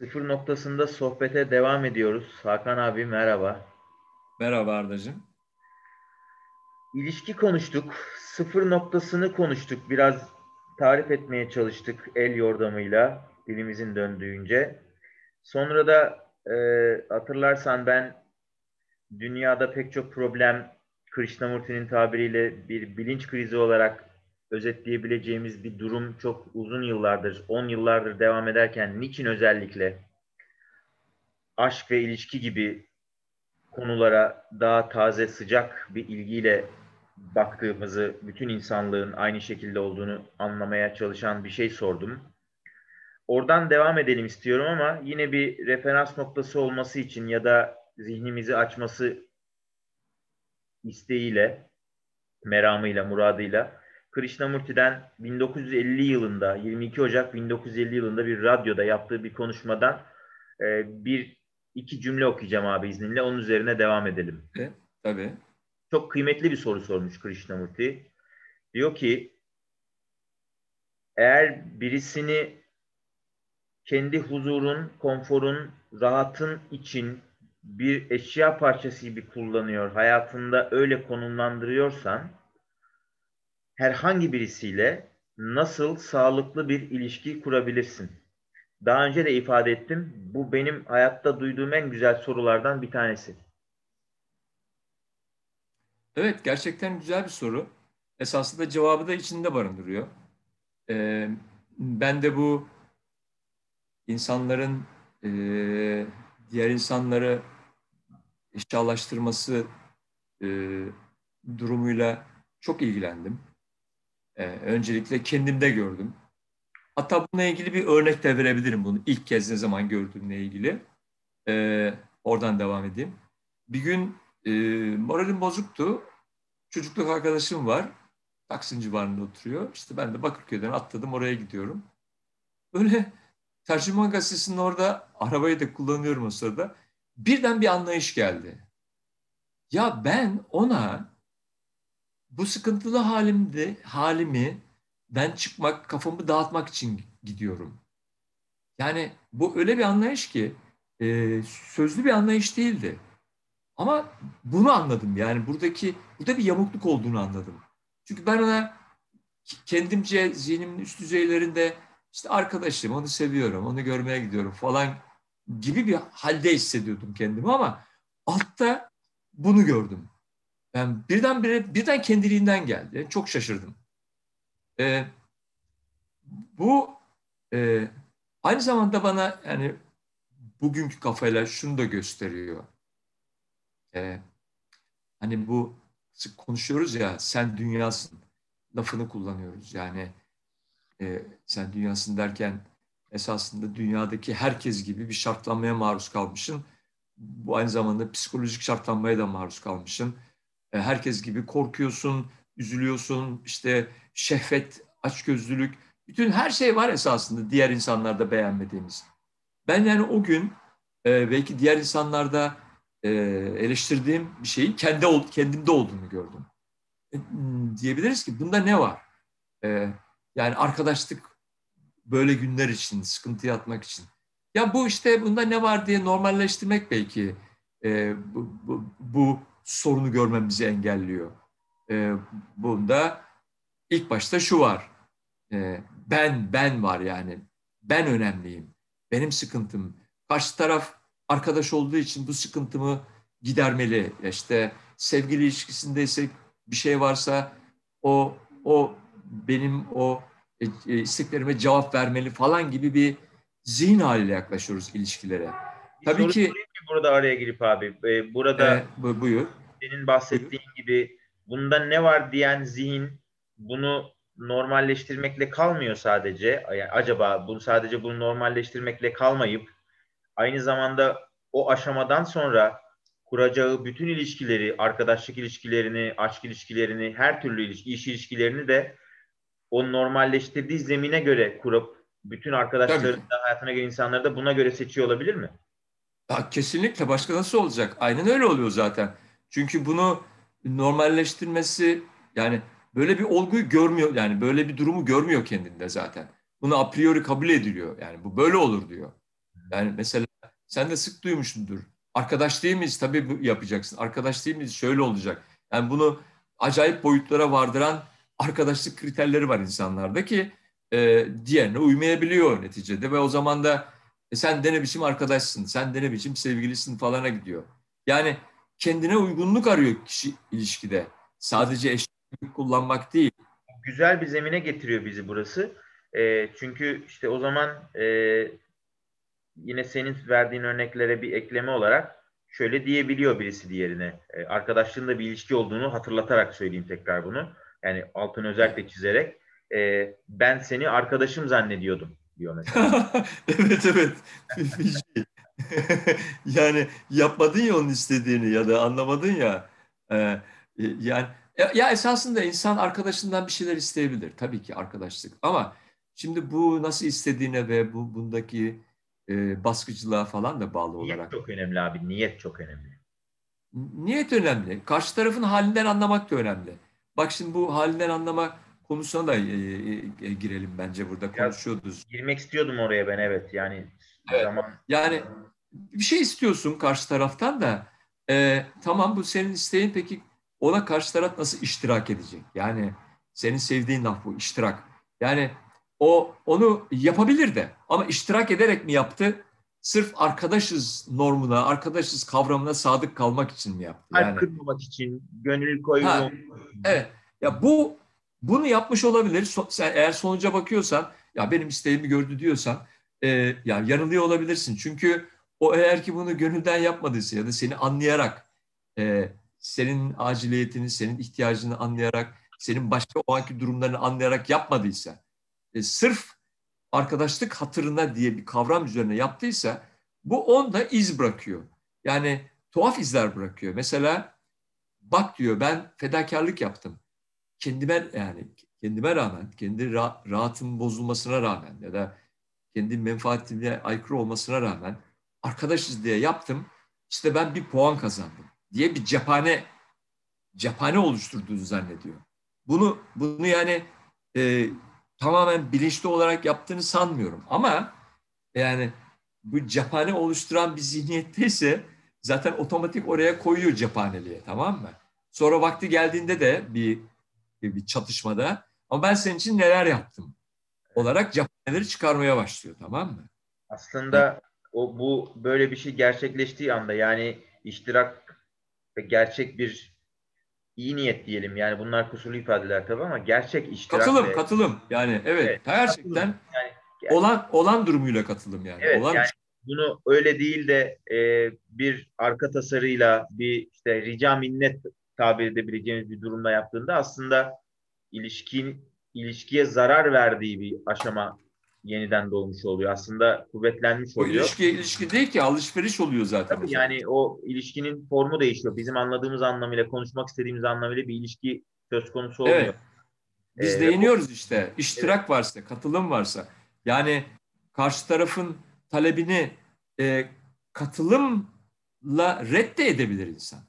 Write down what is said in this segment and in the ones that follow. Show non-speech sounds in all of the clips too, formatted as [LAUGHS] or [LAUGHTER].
Sıfır noktasında sohbete devam ediyoruz. Hakan abi merhaba. Merhaba Ardacığım. İlişki konuştuk. Sıfır noktasını konuştuk. Biraz tarif etmeye çalıştık el yordamıyla dilimizin döndüğünce. Sonra da e, hatırlarsan ben dünyada pek çok problem Krishnamurti'nin tabiriyle bir bilinç krizi olarak özetleyebileceğimiz bir durum çok uzun yıllardır, 10 yıllardır devam ederken niçin özellikle aşk ve ilişki gibi konulara daha taze, sıcak bir ilgiyle baktığımızı, bütün insanlığın aynı şekilde olduğunu anlamaya çalışan bir şey sordum. Oradan devam edelim istiyorum ama yine bir referans noktası olması için ya da zihnimizi açması isteğiyle, meramıyla, muradıyla Krishnamurti'den 1950 yılında, 22 Ocak 1950 yılında bir radyoda yaptığı bir konuşmadan e, bir iki cümle okuyacağım abi izninle. Onun üzerine devam edelim. Evet, tabii. Çok kıymetli bir soru sormuş Krishnamurti. Diyor ki eğer birisini kendi huzurun, konforun, rahatın için bir eşya parçası gibi kullanıyor, hayatında öyle konumlandırıyorsan herhangi birisiyle nasıl sağlıklı bir ilişki kurabilirsin? Daha önce de ifade ettim. Bu benim hayatta duyduğum en güzel sorulardan bir tanesi. Evet, gerçekten güzel bir soru. Esasında cevabı da içinde barındırıyor. Ee, ben de bu insanların e, diğer insanları eşyalaştırması e, durumuyla çok ilgilendim. E, öncelikle kendimde gördüm. Hatta bununla ilgili bir örnek de verebilirim bunu. ilk kez ne zaman gördüğümle ilgili. E, oradan devam edeyim. Bir gün e, moralim bozuktu. Çocukluk arkadaşım var. Taksim civarında oturuyor. İşte ben de Bakırköy'den atladım oraya gidiyorum. Böyle Tercüman Gazetesi'nin orada arabayı da kullanıyorum o sırada. Birden bir anlayış geldi. Ya ben ona bu sıkıntılı halimde halimi ben çıkmak, kafamı dağıtmak için gidiyorum. Yani bu öyle bir anlayış ki e, sözlü bir anlayış değildi. Ama bunu anladım yani buradaki burada bir yamukluk olduğunu anladım. Çünkü ben ona kendimce zihnimin üst düzeylerinde işte arkadaşım onu seviyorum, onu görmeye gidiyorum falan gibi bir halde hissediyordum kendimi ama altta bunu gördüm. Ben birden bire, birden kendiliğinden geldi. Çok şaşırdım. Ee, bu e, aynı zamanda bana yani bugünkü kafayla şunu da gösteriyor. Ee, hani bu sık konuşuyoruz ya sen dünyasın lafını kullanıyoruz. Yani e, sen dünyasın derken esasında dünyadaki herkes gibi bir şartlanmaya maruz kalmışsın. Bu aynı zamanda psikolojik şartlanmaya da maruz kalmışsın. E, herkes gibi korkuyorsun, üzülüyorsun, işte şehvet, açgözlülük, bütün her şey var esasında diğer insanlarda beğenmediğimiz. Ben yani o gün e, belki diğer insanlarda e, eleştirdiğim bir şeyin kendi kendimde olduğunu gördüm. E, diyebiliriz ki bunda ne var? E, yani arkadaşlık böyle günler için, sıkıntı atmak için. Ya bu işte bunda ne var diye normalleştirmek belki e, bu, bu, bu sorunu görmemizi engelliyor. E, bunda ilk başta şu var. E, ben, ben var yani. Ben önemliyim. Benim sıkıntım. Karşı taraf arkadaş olduğu için bu sıkıntımı gidermeli. İşte sevgili ilişkisindeysek bir şey varsa o o benim o e, e, isteklerime cevap vermeli falan gibi bir zihin haliyle yaklaşıyoruz ilişkilere. Bir Tabii ki burada araya girip abi. E, burada e, bu, buyur. Senin bahsettiğin buyur. gibi bunda ne var diyen zihin bunu normalleştirmekle kalmıyor sadece. Yani acaba bunu sadece bunu normalleştirmekle kalmayıp aynı zamanda o aşamadan sonra kuracağı bütün ilişkileri, arkadaşlık ilişkilerini, aşk ilişkilerini, her türlü ilişki, iş ilişkilerini de o normalleştirdiği zemine göre kurup bütün arkadaşlarını da hayatına giren insanları da buna göre seçiyor olabilir mi? Ya kesinlikle başka nasıl olacak? Aynen öyle oluyor zaten. Çünkü bunu normalleştirmesi yani böyle bir olguyu görmüyor yani böyle bir durumu görmüyor kendinde zaten. Bunu a priori kabul ediliyor yani bu böyle olur diyor. Yani mesela sen de sık duymuşsundur. Arkadaş değil miyiz? Tabii bu yapacaksın. Arkadaş değil miyiz? Şöyle olacak. Yani bunu acayip boyutlara vardıran arkadaşlık kriterleri var insanlarda ki e, diğerine uymayabiliyor neticede ve o zaman da e, sen de ne biçim arkadaşsın, sen de ne biçim sevgilisin falana gidiyor. Yani kendine uygunluk arıyor kişi ilişkide. Sadece eşlik kullanmak değil. Güzel bir zemine getiriyor bizi burası. E, çünkü işte o zaman e, yine senin verdiğin örneklere bir ekleme olarak şöyle diyebiliyor birisi diğerine. E, arkadaşlığın da bir ilişki olduğunu hatırlatarak söyleyeyim tekrar bunu. Yani altını özellikle çizerek. E, ben seni arkadaşım zannediyordum diyor mesela. [LAUGHS] evet evet. [LAUGHS] yani yapmadın ya onun istediğini ya da anlamadın ya. E, yani ya esasında insan arkadaşından bir şeyler isteyebilir. Tabii ki arkadaşlık. Ama şimdi bu nasıl istediğine ve bu bundaki e, baskıcılığa falan da bağlı niyet olarak. çok önemli abi. Niyet çok önemli. Niyet önemli. Karşı tarafın halinden anlamak da önemli. Bak şimdi bu halinden anlama konusuna da e, e, girelim bence burada konuşuyorduz. Girmek istiyordum oraya ben evet. Yani evet. zaman yani bir şey istiyorsun karşı taraftan da e, tamam bu senin isteğin peki ona karşı taraf nasıl iştirak edecek? Yani senin sevdiğin laf bu iştirak. Yani o onu yapabilir de ama iştirak ederek mi yaptı? Sırf arkadaşız normuna, arkadaşız kavramına sadık kalmak için mi yaptı? Yani, kırmamak için, gönül koymak. Evet. Ya bu bunu yapmış olabilir. So, sen eğer sonuca bakıyorsan, ya benim isteğimi gördü diyorsan, e, ya yanılıyor olabilirsin. Çünkü o eğer ki bunu gönülden yapmadıysa ya da seni anlayarak, e, senin aciliyetini, senin ihtiyacını anlayarak, senin başka o anki durumlarını anlayarak yapmadıysa, e, sırf arkadaşlık hatırına diye bir kavram üzerine yaptıysa bu onda iz bırakıyor. Yani tuhaf izler bırakıyor. Mesela bak diyor ben fedakarlık yaptım. Kendime yani kendime rağmen, kendi rahatım bozulmasına rağmen ya da kendi menfaatime aykırı olmasına rağmen arkadaşız diye yaptım. İşte ben bir puan kazandım diye bir cephane cephane oluşturduğunu zannediyor. Bunu bunu yani e, tamamen bilinçli olarak yaptığını sanmıyorum. Ama yani bu cephane oluşturan bir zihniyetteyse zaten otomatik oraya koyuyor cephaneliğe tamam mı? Sonra vakti geldiğinde de bir bir çatışmada ama ben senin için neler yaptım olarak cephaneleri çıkarmaya başlıyor tamam mı? Aslında o bu böyle bir şey gerçekleştiği anda yani iştirak ve gerçek bir iyi niyet diyelim. Yani bunlar kusurlu ifadeler tabii ama gerçek iştirak katılım ve... katılım yani evet, evet gerçekten yani, olan olan durumuyla katılım yani. Evet, olan yani bunu öyle değil de e, bir arka tasarıyla bir işte rica minnet tabir edebileceğimiz bir durumda yaptığında aslında ilişkin ilişkiye zarar verdiği bir aşama yeniden doğmuş oluyor. Aslında kuvvetlenmiş oluyor. O ilişki ilişki değil ki alışveriş oluyor zaten. Tabii yani o ilişkinin formu değişiyor. Bizim anladığımız anlamıyla, konuşmak istediğimiz anlamıyla bir ilişki söz konusu olmuyor. Evet. Biz ee, değiniyoruz işte. İştirak evet. varsa, katılım varsa. Yani karşı tarafın talebini e, katılımla redde edebilir insan.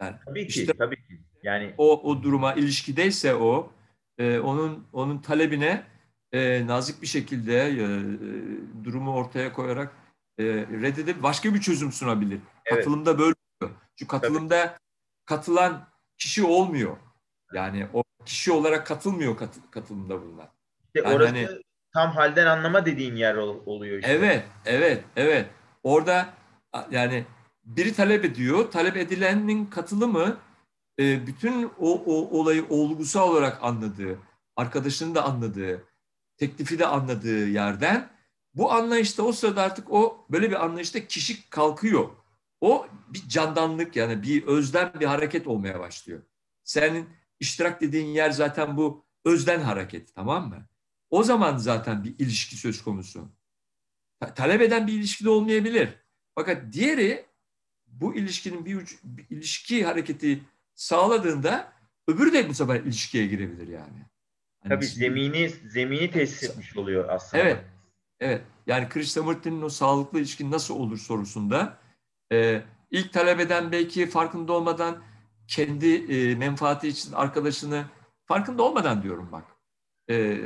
Yani tabii ki, işte, tabii ki. Yani o o duruma ilişkideyse o e, onun onun talebine e, nazik bir şekilde e, durumu ortaya koyarak e, reddedip başka bir çözüm sunabilir. Evet. Katılımda böyle oluyor. Çünkü katılımda Tabii. katılan kişi olmuyor. Yani o kişi olarak katılmıyor katı, katılımda bunlar. İşte yani orası hani, tam halden anlama dediğin yer oluyor işte. Evet, evet, evet. Orada yani biri talep ediyor. Talep edilenin katılımı e, bütün o, o olayı olgusal olarak anladığı, arkadaşının da anladığı, teklifi de anladığı yerden bu anlayışta o sırada artık o böyle bir anlayışta kişi kalkıyor. O bir candanlık yani bir özden bir hareket olmaya başlıyor. Senin iştirak dediğin yer zaten bu özden hareket tamam mı? O zaman zaten bir ilişki söz konusu. talep eden bir ilişki de olmayabilir. Fakat diğeri bu ilişkinin bir, bir ilişki hareketi sağladığında öbürü de bu sefer ilişkiye girebilir yani. Hani Tabii zemini zemini tesis etmiş oluyor aslında. Evet. Evet. Yani Krishnamurti'nin o sağlıklı ilişkin nasıl olur sorusunda e, ilk talep eden belki farkında olmadan kendi e, menfaati için arkadaşını farkında olmadan diyorum bak. E,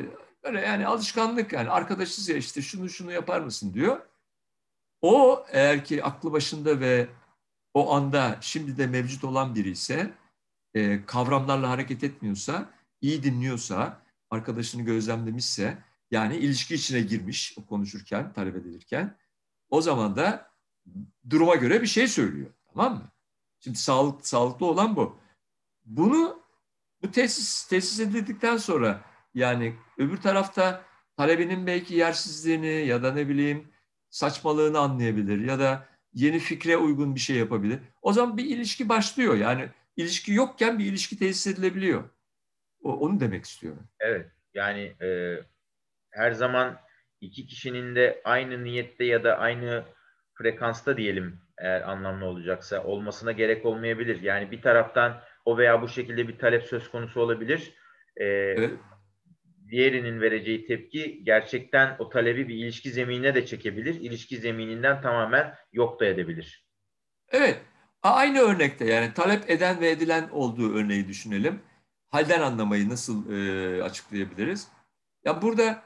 böyle yani alışkanlık yani arkadaşız ya işte şunu şunu yapar mısın diyor. O eğer ki aklı başında ve o anda şimdi de mevcut olan biri ise e, kavramlarla hareket etmiyorsa, iyi dinliyorsa, arkadaşını gözlemlemişse, yani ilişki içine girmiş o konuşurken, talep edilirken, o zaman da duruma göre bir şey söylüyor. Tamam mı? Şimdi sağlık, sağlıklı olan bu. Bunu bu tesis, tesis edildikten sonra yani öbür tarafta talebinin belki yersizliğini ya da ne bileyim saçmalığını anlayabilir ya da yeni fikre uygun bir şey yapabilir. O zaman bir ilişki başlıyor. Yani ilişki yokken bir ilişki tesis edilebiliyor. O, onu demek istiyorum. Evet. Yani e, her zaman iki kişinin de aynı niyette ya da aynı frekansta diyelim eğer anlamlı olacaksa olmasına gerek olmayabilir. Yani bir taraftan o veya bu şekilde bir talep söz konusu olabilir. Ee, evet. Diğerinin vereceği tepki gerçekten o talebi bir ilişki zeminine de çekebilir. İlişki zemininden tamamen yok da edebilir. Evet. Aynı örnekte yani talep eden ve edilen olduğu örneği düşünelim. Halden anlamayı nasıl e, açıklayabiliriz? Ya burada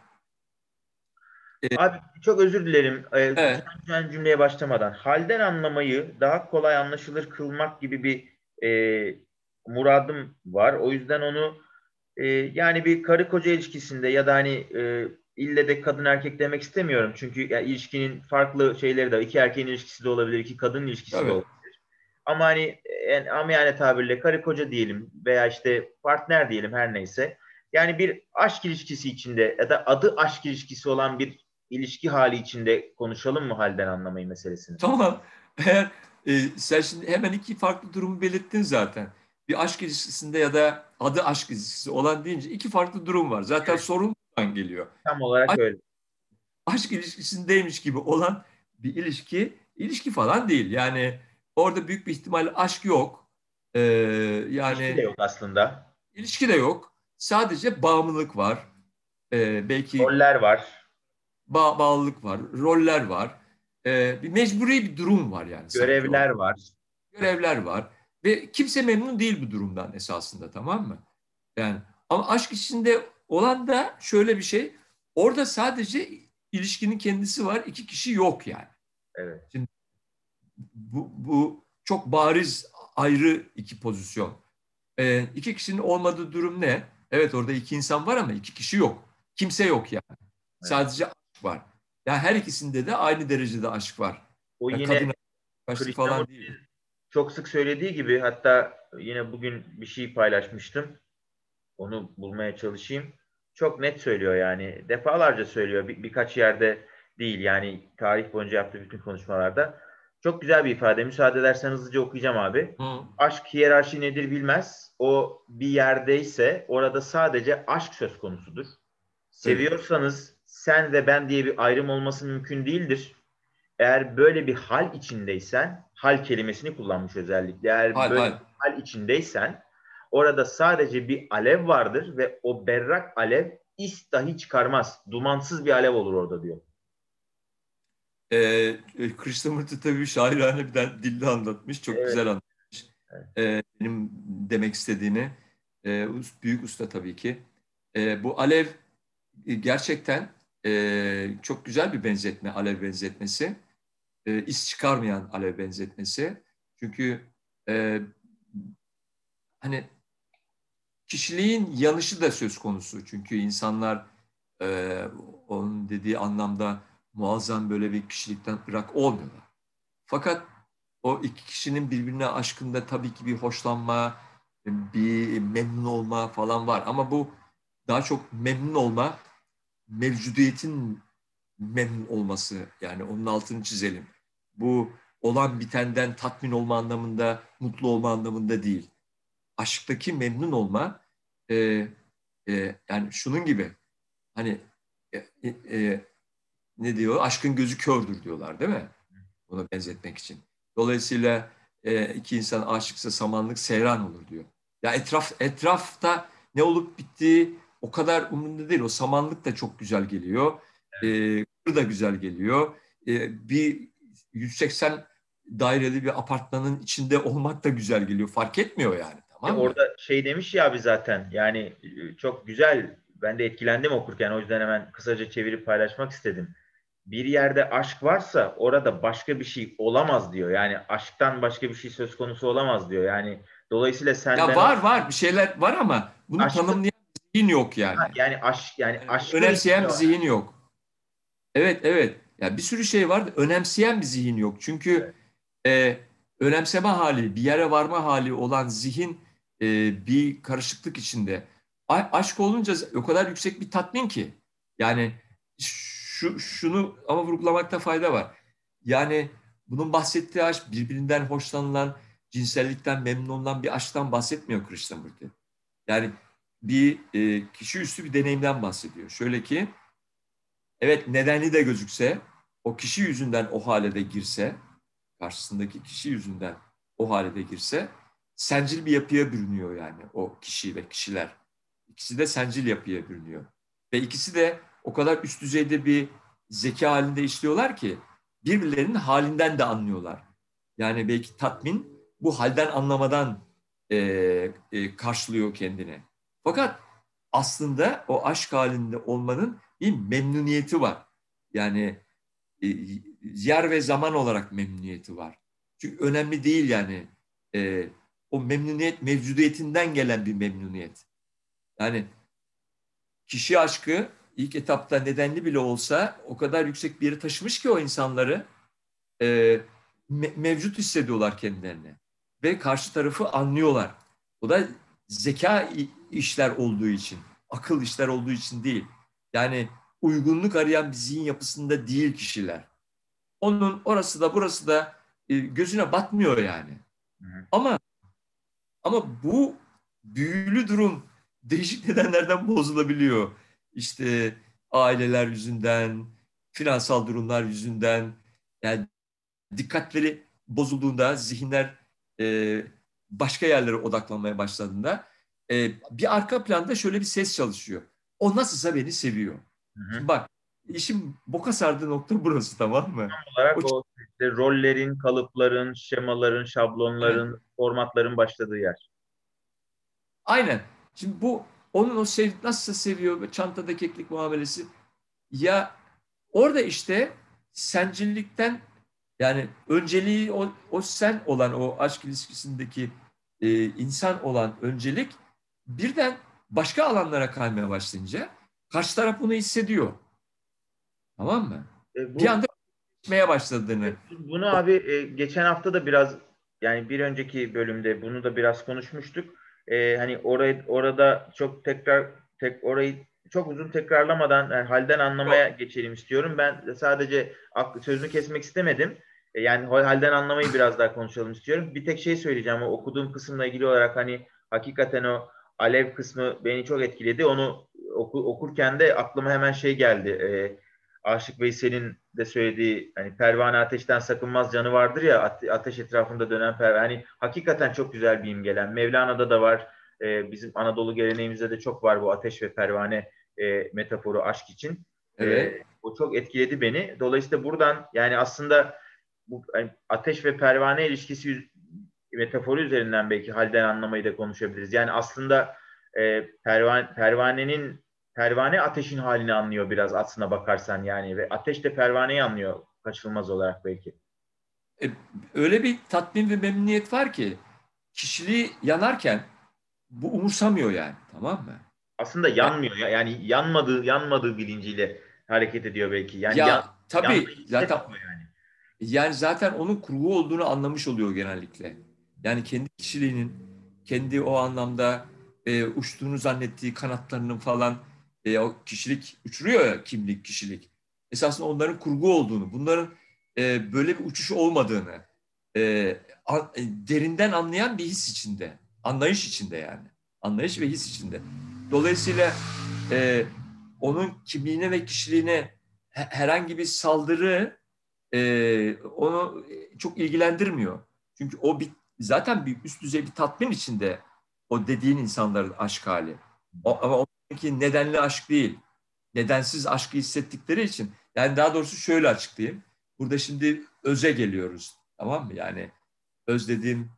e, Abi çok özür dilerim. Ee, evet. Cümleye başlamadan. Halden anlamayı daha kolay anlaşılır kılmak gibi bir e, muradım var. O yüzden onu e, yani bir karı koca ilişkisinde ya da hani e, ille de kadın erkek demek istemiyorum. Çünkü ya, ilişkinin farklı şeyleri de iki erkeğin ilişkisi de olabilir, iki kadın ilişkisi evet. de olabilir. Ama hani en amiyane tabirle karı koca diyelim veya işte partner diyelim her neyse. Yani bir aşk ilişkisi içinde ya da adı aşk ilişkisi olan bir ilişki hali içinde konuşalım mı halden anlamayı meselesini? Tamam. [LAUGHS] Eğer e, sen şimdi hemen iki farklı durumu belirttin zaten bir aşk ilişkisinde ya da adı aşk ilişkisi olan deyince iki farklı durum var. Zaten evet. sorun buradan geliyor. Tam olarak aşk, öyle. Aşk ilişkisindeymiş gibi olan bir ilişki, ilişki falan değil. Yani orada büyük bir ihtimal aşk yok. Ee, yani ilişki de yok aslında. İlişki de yok. Sadece bağımlılık var. Ee, belki roller var. Ba bağlılık var, roller var. Ee, bir mecburi bir durum var yani. Görevler var. Görevler var. Ve kimse memnun değil bu durumdan esasında tamam mı? Yani ama aşk içinde olan da şöyle bir şey. Orada sadece ilişkinin kendisi var. iki kişi yok yani. Evet. Şimdi bu, bu çok bariz ayrı iki pozisyon. Ee, iki kişinin olmadığı durum ne? Evet orada iki insan var ama iki kişi yok. Kimse yok yani. Evet. Sadece aşk var. Yani her ikisinde de aynı derecede aşk var. O yani yine kadın falan değil çok sık söylediği gibi hatta yine bugün bir şey paylaşmıştım. Onu bulmaya çalışayım. Çok net söylüyor yani. Defalarca söylüyor. Bir, birkaç yerde değil yani tarih boyunca yaptığı bütün konuşmalarda. Çok güzel bir ifade. Müsaade edersen hızlıca okuyacağım abi. Hı. Aşk hiyerarşi nedir bilmez. O bir yerdeyse orada sadece aşk söz konusudur. Seviyorsanız sen ve ben diye bir ayrım olması mümkün değildir eğer böyle bir hal içindeysen, hal kelimesini kullanmış özellikle. Eğer hal, böyle hal. bir hal içindeysen orada sadece bir alev vardır ve o berrak alev is dahi çıkarmaz. Dumansız bir alev olur orada diyor. Ee, Krishnamurti tabii şairane bir dilde anlatmış. Çok evet. güzel anlatmış. Evet. Ee, benim demek istediğini. Ee, büyük usta tabii ki. Ee, bu alev e, gerçekten e, çok güzel bir benzetme, alev benzetmesi e, iz çıkarmayan alev benzetmesi. Çünkü e, hani kişiliğin yanışı da söz konusu. Çünkü insanlar e, onun dediği anlamda muazzam böyle bir kişilikten ırak olmuyorlar. Fakat o iki kişinin birbirine aşkında tabii ki bir hoşlanma, bir memnun olma falan var. Ama bu daha çok memnun olma, mevcudiyetin memnun olması. Yani onun altını çizelim bu olan bitenden tatmin olma anlamında, mutlu olma anlamında değil. Aşktaki memnun olma e, e, yani şunun gibi hani e, e, ne diyor? Aşkın gözü kördür diyorlar değil mi? Ona benzetmek için. Dolayısıyla e, iki insan aşıksa samanlık seyran olur diyor. Ya etraf etrafta ne olup bittiği o kadar umurunda değil. O samanlık da çok güzel geliyor. E, da güzel geliyor. E, bir 180 daireli bir apartmanın içinde olmak da güzel geliyor. Fark etmiyor yani. Tamam mı? Orada şey demiş ya abi zaten yani e, çok güzel ben de etkilendim okurken o yüzden hemen kısaca çevirip paylaşmak istedim. Bir yerde aşk varsa orada başka bir şey olamaz diyor. Yani aşktan başka bir şey söz konusu olamaz diyor. Yani dolayısıyla senden Ya var var bir şeyler var ama bunu Aşkı- tanımlayan bir zihin yok yani. Ha, yani aşk yani Yani aşkı önemseyen bir zihin yok. Evet evet. Ya bir sürü şey var. Önemseyen bir zihin yok. Çünkü e, önemseme hali, bir yere varma hali olan zihin e, bir karışıklık içinde. A- aşk olunca o kadar yüksek bir tatmin ki. Yani şu şunu ama vurgulamakta fayda var. Yani bunun bahsettiği aşk birbirinden hoşlanılan, cinsellikten memnun olan bir aşktan bahsetmiyor Krishnamurti. Yani bir e, kişi üstü bir deneyimden bahsediyor. Şöyle ki, evet nedenli de gözükse, o kişi yüzünden o hale girse, karşısındaki kişi yüzünden o hale girse, sencil bir yapıya bürünüyor yani o kişi ve kişiler. İkisi de sencil yapıya bürünüyor. Ve ikisi de o kadar üst düzeyde bir zeka halinde işliyorlar ki birbirlerinin halinden de anlıyorlar. Yani belki tatmin bu halden anlamadan e, e, karşılıyor kendini. Fakat aslında o aşk halinde olmanın bir memnuniyeti var. Yani e, yer ve zaman olarak memnuniyeti var. Çünkü önemli değil yani e, o memnuniyet mevcudiyetinden gelen bir memnuniyet. Yani kişi aşkı ilk etapta nedenli bile olsa o kadar yüksek bir yere taşımış ki o insanları e, me- mevcut hissediyorlar kendilerini ve karşı tarafı anlıyorlar. O da zeka işler olduğu için, akıl işler olduğu için değil. Yani uygunluk arayan bir zihin yapısında değil kişiler. Onun orası da burası da e, gözüne batmıyor yani. Hı hı. Ama ama bu büyülü durum değişik [LAUGHS] nedenlerden bozulabiliyor. İşte aileler yüzünden, finansal durumlar yüzünden, yani dikkatleri bozulduğunda, zihinler e, başka yerlere odaklanmaya başladığında e, bir arka planda şöyle bir ses çalışıyor. O nasılsa beni seviyor. Hı hı. Şimdi bak işin boka sardığı nokta burası tamam mı? olarak O- o işte rollerin, kalıpların, şemaların, şablonların, formatların başladığı yer. Aynen. Şimdi bu onun o sev, nasıl seviyor ve çantada keklik muamelesi ya orada işte sencillikten yani önceliği o, o sen olan o aşk ilişkisindeki e, insan olan öncelik birden başka alanlara kaymaya başlayınca karşı taraf bunu hissediyor. Tamam mı? E, bu, Bir anda gitmeye başladığını. bunu abi e, geçen hafta da biraz yani bir önceki bölümde bunu da biraz konuşmuştuk. E, hani orayı orada çok tekrar tek orayı çok uzun tekrarlamadan yani halden anlamaya geçelim istiyorum. Ben sadece ak- sözünü kesmek istemedim. E, yani halden anlamayı biraz daha konuşalım istiyorum. Bir tek şey söyleyeceğim. O okuduğum kısımla ilgili olarak hani hakikaten o alev kısmı beni çok etkiledi. Onu oku, okurken de aklıma hemen şey geldi. E, Aşık Veysel'in de söylediği hani pervane ateşten sakınmaz canı vardır ya ate- ateş etrafında dönen pervane. Hani hakikaten çok güzel bir imgelen. Mevlana'da da var. E, bizim Anadolu geleneğimizde de çok var bu ateş ve pervane e, metaforu aşk için. Evet. E, o çok etkiledi beni. Dolayısıyla buradan yani aslında bu hani ateş ve pervane ilişkisi metaforu üzerinden belki halden anlamayı da konuşabiliriz. Yani aslında e, pervane, pervanenin pervane ateşin halini anlıyor biraz aslına bakarsan yani ve ateş de pervaneyi anlıyor kaçınılmaz olarak belki. E, öyle bir tatmin ve memnuniyet var ki kişiliği yanarken bu umursamıyor yani tamam mı? Aslında yanmıyor ya yani yanmadığı yanmadığı bilinciyle hareket ediyor belki. Yani ya yan- tabii zaten yani. yani zaten onun kurgu olduğunu anlamış oluyor genellikle. Yani kendi kişiliğinin kendi o anlamda e, uçtuğunu zannettiği kanatlarının falan e, o kişilik uçuruyor ya kimlik kişilik. Esasında onların kurgu olduğunu, bunların e, böyle bir uçuş olmadığını e, an- e, derinden anlayan bir his içinde, anlayış içinde yani. Anlayış ve his içinde. Dolayısıyla e, onun kimliğine ve kişiliğine he- herhangi bir saldırı e, onu çok ilgilendirmiyor. Çünkü o bir, zaten bir üst düzey bir tatmin içinde o dediğin insanların aşk hali. O, ama onunki nedenli aşk değil. Nedensiz aşkı hissettikleri için. Yani daha doğrusu şöyle açıklayayım. Burada şimdi öze geliyoruz. Tamam mı? Yani öz dediğim,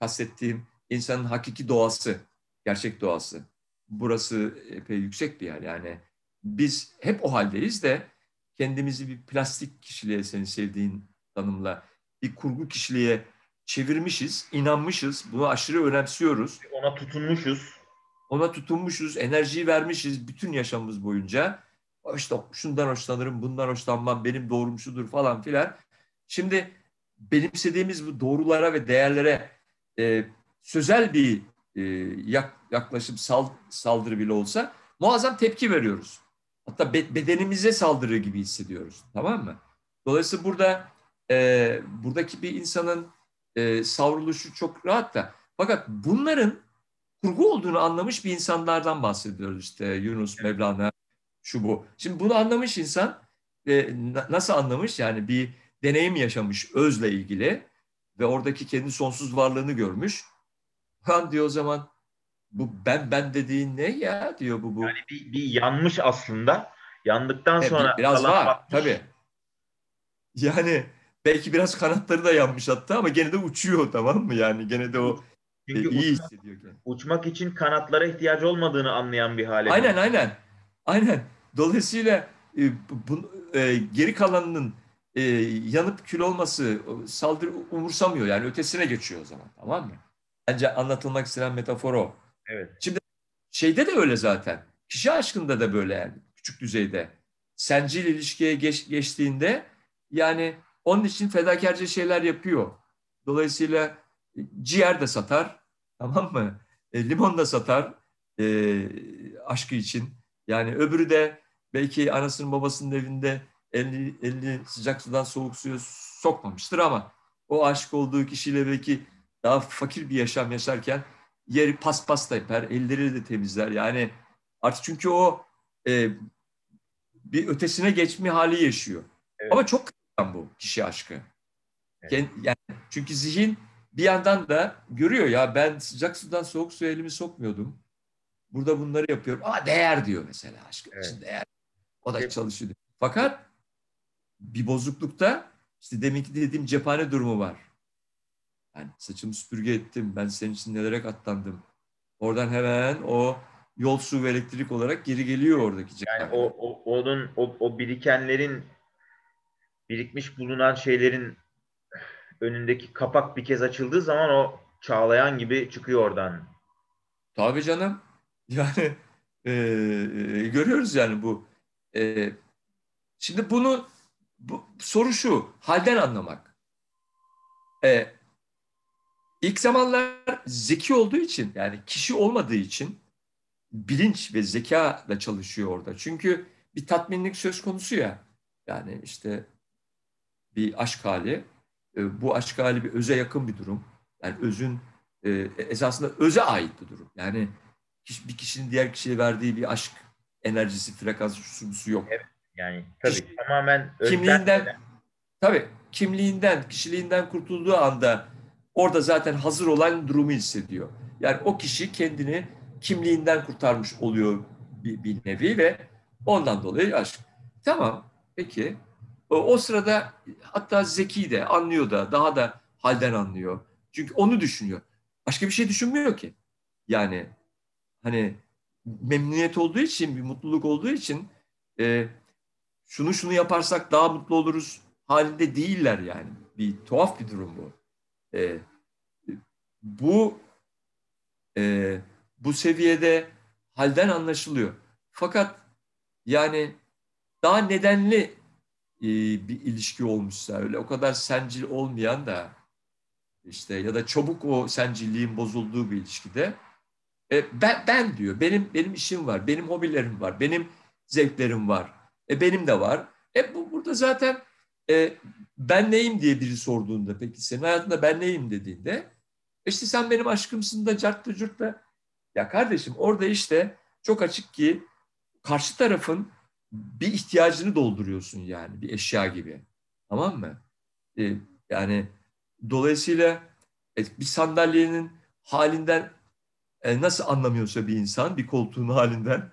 kastettiğim insanın hakiki doğası, gerçek doğası. Burası epey yüksek bir yer. Yani biz hep o haldeyiz de kendimizi bir plastik kişiliğe senin sevdiğin tanımla bir kurgu kişiliğe çevirmişiz, inanmışız. Bunu aşırı önemsiyoruz. Ona tutunmuşuz. Ona tutunmuşuz, enerjiyi vermişiz bütün yaşamımız boyunca. İşte şundan hoşlanırım, bundan hoşlanmam, benim doğrum şudur falan filan. Şimdi benimsediğimiz bu doğrulara ve değerlere e, sözel bir e, yak, yaklaşım sal, saldırı bile olsa muazzam tepki veriyoruz. Hatta be, bedenimize saldırı gibi hissediyoruz. Tamam mı? Dolayısıyla burada e, buradaki bir insanın e, savruluşu çok rahat da. Fakat bunların kurgu olduğunu anlamış bir insanlardan bahsediyoruz işte Yunus, Mevlana, şu bu. Şimdi bunu anlamış insan e, nasıl anlamış? Yani bir deneyim yaşamış özle ilgili ve oradaki kendi sonsuz varlığını görmüş. Han diyor o zaman bu ben ben dediğin ne ya diyor bu bu. Yani bir, bir yanmış aslında. Yandıktan e, sonra biraz var batmış. tabii. Yani belki biraz kanatları da yanmış hatta ama gene de uçuyor tamam mı? Yani gene de o Çünkü e, iyi uçmak, hissediyor kendini. Uçmak için kanatlara ihtiyacı olmadığını anlayan bir hale. Aynen aynen. Aynen. Dolayısıyla e, bu, e, geri kalanının e, yanıp kül olması saldırı umursamıyor. Yani ötesine geçiyor o zaman tamam mı? Bence anlatılmak istenen metafor o. Evet. Şimdi şeyde de öyle zaten. Kişi aşkında da böyle yani küçük düzeyde. Sencil ilişkiye geç, geçtiğinde yani onun için fedakarca şeyler yapıyor. Dolayısıyla ciğer de satar, tamam mı? E, limon da satar e, aşkı için. Yani öbürü de belki anasının babasının evinde elini, elini sıcak sudan soğuk suya sokmamıştır ama o aşık olduğu kişiyle belki daha fakir bir yaşam yaşarken yeri paspas da yapar, elleri de temizler. Yani artık çünkü o e, bir ötesine geçme hali yaşıyor. Evet. Ama çok bu kişi aşkı. Evet. Yani, çünkü zihin bir yandan da görüyor ya ben sıcak sudan soğuk suya elimi sokmuyordum. Burada bunları yapıyorum. Aa değer diyor mesela aşkı evet. için değer. O da evet. çalışıyor. Fakat bir bozuklukta işte deminki dediğim cephane durumu var. Yani saçımı süpürge ettim. Ben senin için nelere katlandım. Oradan hemen o yol su ve elektrik olarak geri geliyor oradaki cephane. Yani o, o onun o, o birikenlerin birikmiş bulunan şeylerin önündeki kapak bir kez açıldığı zaman o çağlayan gibi çıkıyor oradan. Tabii canım. Yani e, e, görüyoruz yani bu. E, şimdi bunu bu, soru şu, halden anlamak. E, ilk zamanlar zeki olduğu için yani kişi olmadığı için bilinç ve zeka da çalışıyor orada. Çünkü bir tatminlik söz konusu ya. Yani işte bir aşk hali. E, bu aşk hali bir öze yakın bir durum. Yani özün e, esasında öze ait bir durum. Yani bir kişinin diğer kişiye verdiği bir aşk enerjisi, frekansı, şusu yok. Evet, yani tabii Kişi, tamamen kimliğinden tabii kimliğinden, kişiliğinden kurtulduğu anda orada zaten hazır olan durumu hissediyor. Yani o kişi kendini kimliğinden kurtarmış oluyor bir, bir nevi ve ondan dolayı aşk. Tamam, peki o sırada hatta zeki de anlıyor da daha da halden anlıyor. Çünkü onu düşünüyor. Başka bir şey düşünmüyor ki. Yani hani memnuniyet olduğu için, bir mutluluk olduğu için e, şunu şunu yaparsak daha mutlu oluruz halinde değiller yani. Bir tuhaf bir durum bu. E, bu e, bu seviyede halden anlaşılıyor. Fakat yani daha nedenli e, bir ilişki olmuşsa öyle o kadar sencil olmayan da işte ya da çabuk o sencilliğin bozulduğu bir ilişkide e, ben, ben diyor benim benim işim var, benim hobilerim var, benim zevklerim var, e, benim de var. E bu burada zaten e, ben neyim diye biri sorduğunda peki senin hayatında ben neyim dediğinde işte sen benim aşkımsın da cartta curtta. Ya kardeşim orada işte çok açık ki karşı tarafın bir ihtiyacını dolduruyorsun yani bir eşya gibi. Tamam mı? Ee, yani dolayısıyla e, bir sandalyenin halinden e, nasıl anlamıyorsa bir insan bir koltuğun halinden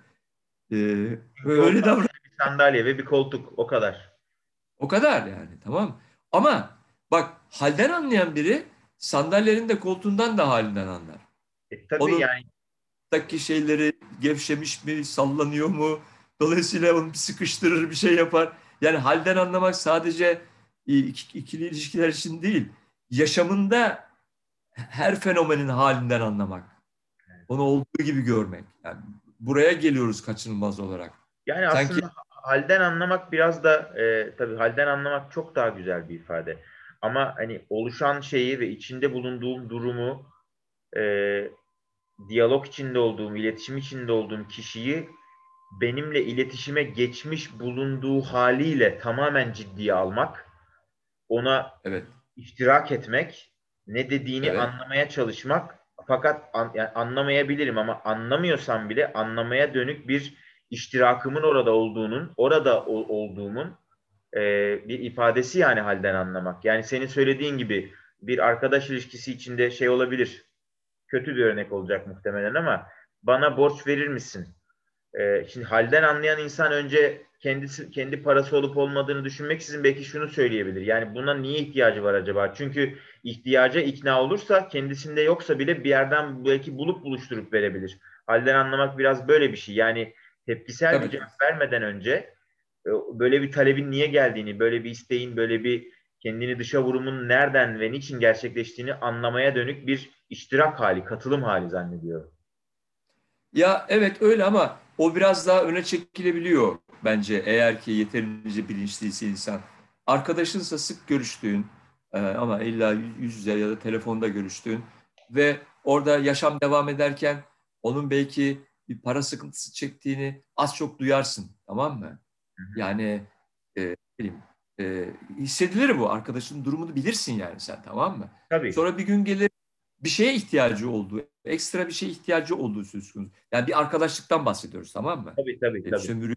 e, öyle davran. Bir sandalye ve bir koltuk o kadar. O kadar yani tamam. Ama bak halden anlayan biri sandalyenin de koltuğundan da halinden anlar. E, tabii Onun, yani. Taki şeyleri gevşemiş mi, sallanıyor mu, Dolayısıyla onu sıkıştırır, bir şey yapar. Yani halden anlamak sadece ikili ilişkiler için değil, yaşamında her fenomenin halinden anlamak. Onu olduğu gibi görmek. Yani buraya geliyoruz kaçınılmaz olarak. Yani Sanki... aslında halden anlamak biraz da e, tabii halden anlamak çok daha güzel bir ifade. Ama hani oluşan şeyi ve içinde bulunduğum durumu e, diyalog içinde olduğum, iletişim içinde olduğum kişiyi benimle iletişime geçmiş bulunduğu haliyle tamamen ciddiye almak, ona evet. iştirak etmek, ne dediğini evet. anlamaya çalışmak fakat an, yani anlamayabilirim ama anlamıyorsam bile anlamaya dönük bir iştirakımın orada olduğunun, orada o, olduğumun e, bir ifadesi yani halden anlamak. Yani senin söylediğin gibi bir arkadaş ilişkisi içinde şey olabilir. Kötü bir örnek olacak muhtemelen ama bana borç verir misin? E, şimdi halden anlayan insan önce kendisi kendi parası olup olmadığını düşünmeksizin belki şunu söyleyebilir. Yani buna niye ihtiyacı var acaba? Çünkü ihtiyaca ikna olursa kendisinde yoksa bile bir yerden belki bulup buluşturup verebilir. Halden anlamak biraz böyle bir şey. Yani tepkisel Tabii. bir cevap vermeden önce e, böyle bir talebin niye geldiğini, böyle bir isteğin, böyle bir kendini dışa vurumun nereden ve niçin gerçekleştiğini anlamaya dönük bir iştirak hali, katılım hali zannediyorum. Ya evet öyle ama o biraz daha öne çekilebiliyor bence eğer ki yeterince bilinçliyse insan. Arkadaşınsa sık görüştüğün e, ama illa yüz yüze ya da telefonda görüştüğün ve orada yaşam devam ederken onun belki bir para sıkıntısı çektiğini az çok duyarsın tamam mı? Yani e, bileyim, e, hissedilir bu arkadaşın durumunu bilirsin yani sen tamam mı? Tabii. Sonra bir gün gelir bir şeye ihtiyacı olduğu, ekstra bir şeye ihtiyacı olduğu söz konusu. Yani bir arkadaşlıktan bahsediyoruz tamam mı? Tabii tabii. E, tabii. Sömürü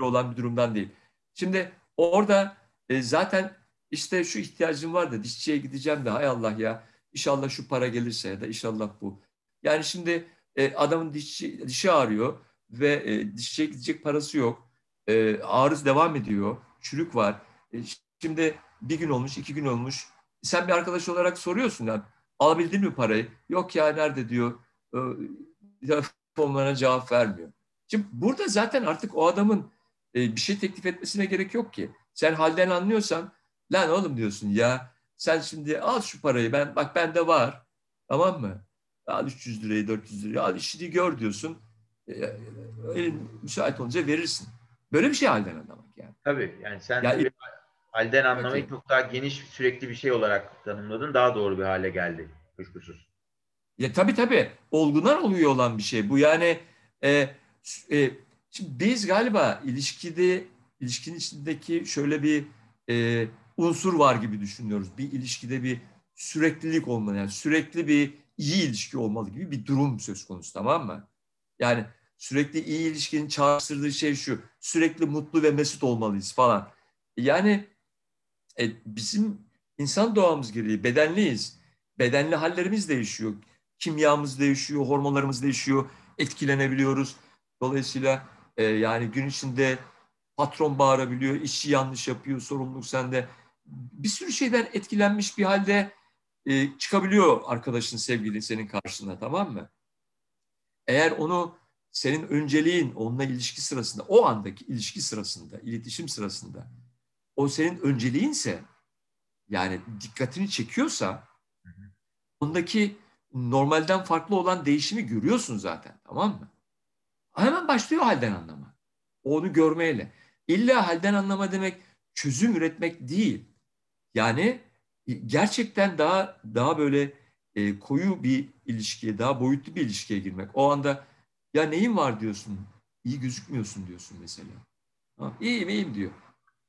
olan bir durumdan değil. Şimdi orada e, zaten işte şu ihtiyacım var da dişçiye gideceğim de hay Allah ya inşallah şu para gelirse ya da inşallah bu. Yani şimdi e, adamın dişi, dişi ağrıyor ve e, dişçiye gidecek parası yok. E, ağrı devam ediyor. Çürük var. E, şimdi bir gün olmuş, iki gün olmuş. Sen bir arkadaş olarak soruyorsun yani alabildin mi parayı? Yok ya nerede diyor. E, telefonlarına cevap vermiyor. Şimdi burada zaten artık o adamın e, bir şey teklif etmesine gerek yok ki. Sen halden anlıyorsan lan oğlum diyorsun ya sen şimdi al şu parayı ben bak bende var tamam mı? Al 300 lirayı 400 lirayı al işini gör diyorsun. E, elin müsait olunca verirsin. Böyle bir şey halden anlamak yani. Tabii yani sen ya, halden anlamayı okay. çok daha geniş sürekli bir şey olarak tanımladın. Daha doğru bir hale geldi kuşkusuz. Ya tabii tabii. Olgunan oluyor olan bir şey. Bu yani e, e, şimdi biz galiba ilişkide ilişkinin içindeki şöyle bir e, unsur var gibi düşünüyoruz. Bir ilişkide bir süreklilik olmalı. Yani sürekli bir iyi ilişki olmalı gibi bir durum söz konusu tamam mı? Yani sürekli iyi ilişkinin çağrıştırdığı şey şu. Sürekli mutlu ve mesut olmalıyız falan. Yani e, bizim insan doğamız gereği bedenliyiz. Bedenli hallerimiz değişiyor. Kimyamız değişiyor, hormonlarımız değişiyor. Etkilenebiliyoruz. Dolayısıyla e, yani gün içinde patron bağırabiliyor, işi yanlış yapıyor, sorumluluk sende. Bir sürü şeyden etkilenmiş bir halde e, çıkabiliyor arkadaşın, sevgilin senin karşına tamam mı? Eğer onu senin önceliğin onunla ilişki sırasında, o andaki ilişki sırasında, iletişim sırasında o senin önceliğinse yani dikkatini çekiyorsa ondaki normalden farklı olan değişimi görüyorsun zaten tamam mı? Hemen başlıyor halden anlama. Onu görmeyle. İlla halden anlama demek çözüm üretmek değil. Yani gerçekten daha daha böyle e, koyu bir ilişkiye, daha boyutlu bir ilişkiye girmek. O anda ya neyin var diyorsun, iyi gözükmüyorsun diyorsun mesela. Ha, iyiyim iyiyim diyor.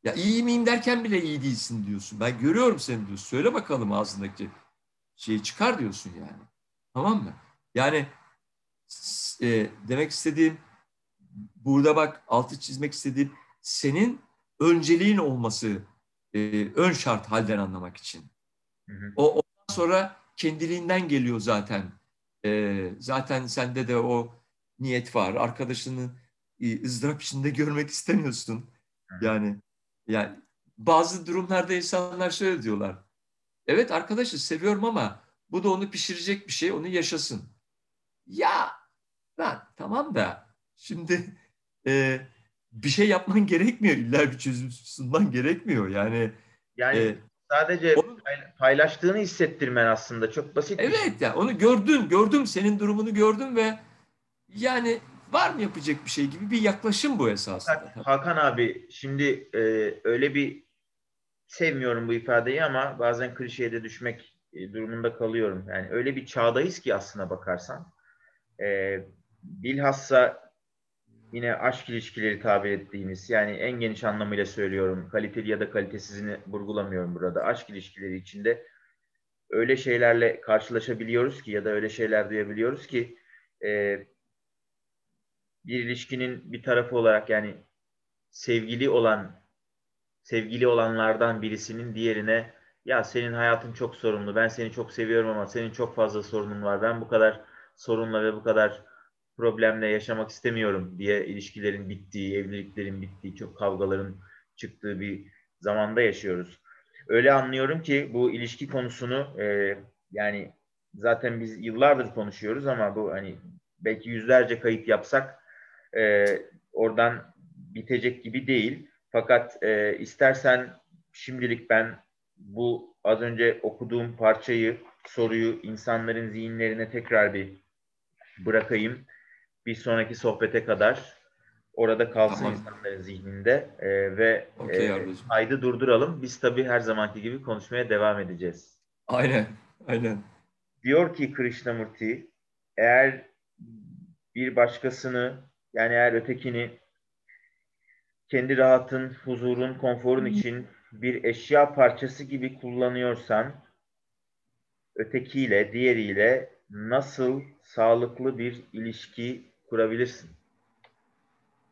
Ya iyi miyim derken bile iyi değilsin diyorsun. Ben görüyorum seni diyorsun. Söyle bakalım ağzındaki şeyi çıkar diyorsun yani. Tamam mı? Yani e, demek istediğim burada bak altı çizmek istediğim senin önceliğin olması e, ön şart halden anlamak için. Hı hı. O ondan sonra kendiliğinden geliyor zaten. E, zaten sende de o niyet var. Arkadaşını e, ızdırap içinde görmek istemiyorsun. Hı. Yani yani bazı durumlarda insanlar şöyle diyorlar. Evet arkadaşı seviyorum ama bu da onu pişirecek bir şey, onu yaşasın. Ya ben tamam da şimdi e, bir şey yapman gerekmiyor. İlla bir çözüm sunman gerekmiyor. Yani yani e, sadece onu, paylaştığını hissettirmen aslında çok basit. Evet şey. ya yani onu gördün, gördüm senin durumunu gördüm ve yani var mı yapacak bir şey gibi bir yaklaşım bu esasında. Hakan abi şimdi e, öyle bir sevmiyorum bu ifadeyi ama bazen klişeye de düşmek e, durumunda kalıyorum. Yani öyle bir çağdayız ki aslına bakarsan. E, bilhassa yine aşk ilişkileri tabir ettiğimiz yani en geniş anlamıyla söylüyorum. Kaliteli ya da kalitesizini vurgulamıyorum burada. Aşk ilişkileri içinde öyle şeylerle karşılaşabiliyoruz ki ya da öyle şeyler duyabiliyoruz ki e, bir ilişkinin bir tarafı olarak yani sevgili olan sevgili olanlardan birisinin diğerine ya senin hayatın çok sorunlu ben seni çok seviyorum ama senin çok fazla sorunun var ben bu kadar sorunla ve bu kadar problemle yaşamak istemiyorum diye ilişkilerin bittiği, evliliklerin bittiği, çok kavgaların çıktığı bir zamanda yaşıyoruz. Öyle anlıyorum ki bu ilişki konusunu e, yani zaten biz yıllardır konuşuyoruz ama bu hani belki yüzlerce kayıt yapsak e, oradan bitecek gibi değil. Fakat e, istersen şimdilik ben bu az önce okuduğum parçayı, soruyu insanların zihinlerine tekrar bir bırakayım. Bir sonraki sohbete kadar orada kalsın tamam. insanların zihninde e, ve okay, e, kaydı durduralım. Biz tabii her zamanki gibi konuşmaya devam edeceğiz. Aynen, aynen. Diyor ki Krishnamurti, eğer bir başkasını yani eğer ötekini kendi rahatın, huzurun, konforun için bir eşya parçası gibi kullanıyorsan ötekiyle, diğeriyle nasıl sağlıklı bir ilişki kurabilirsin?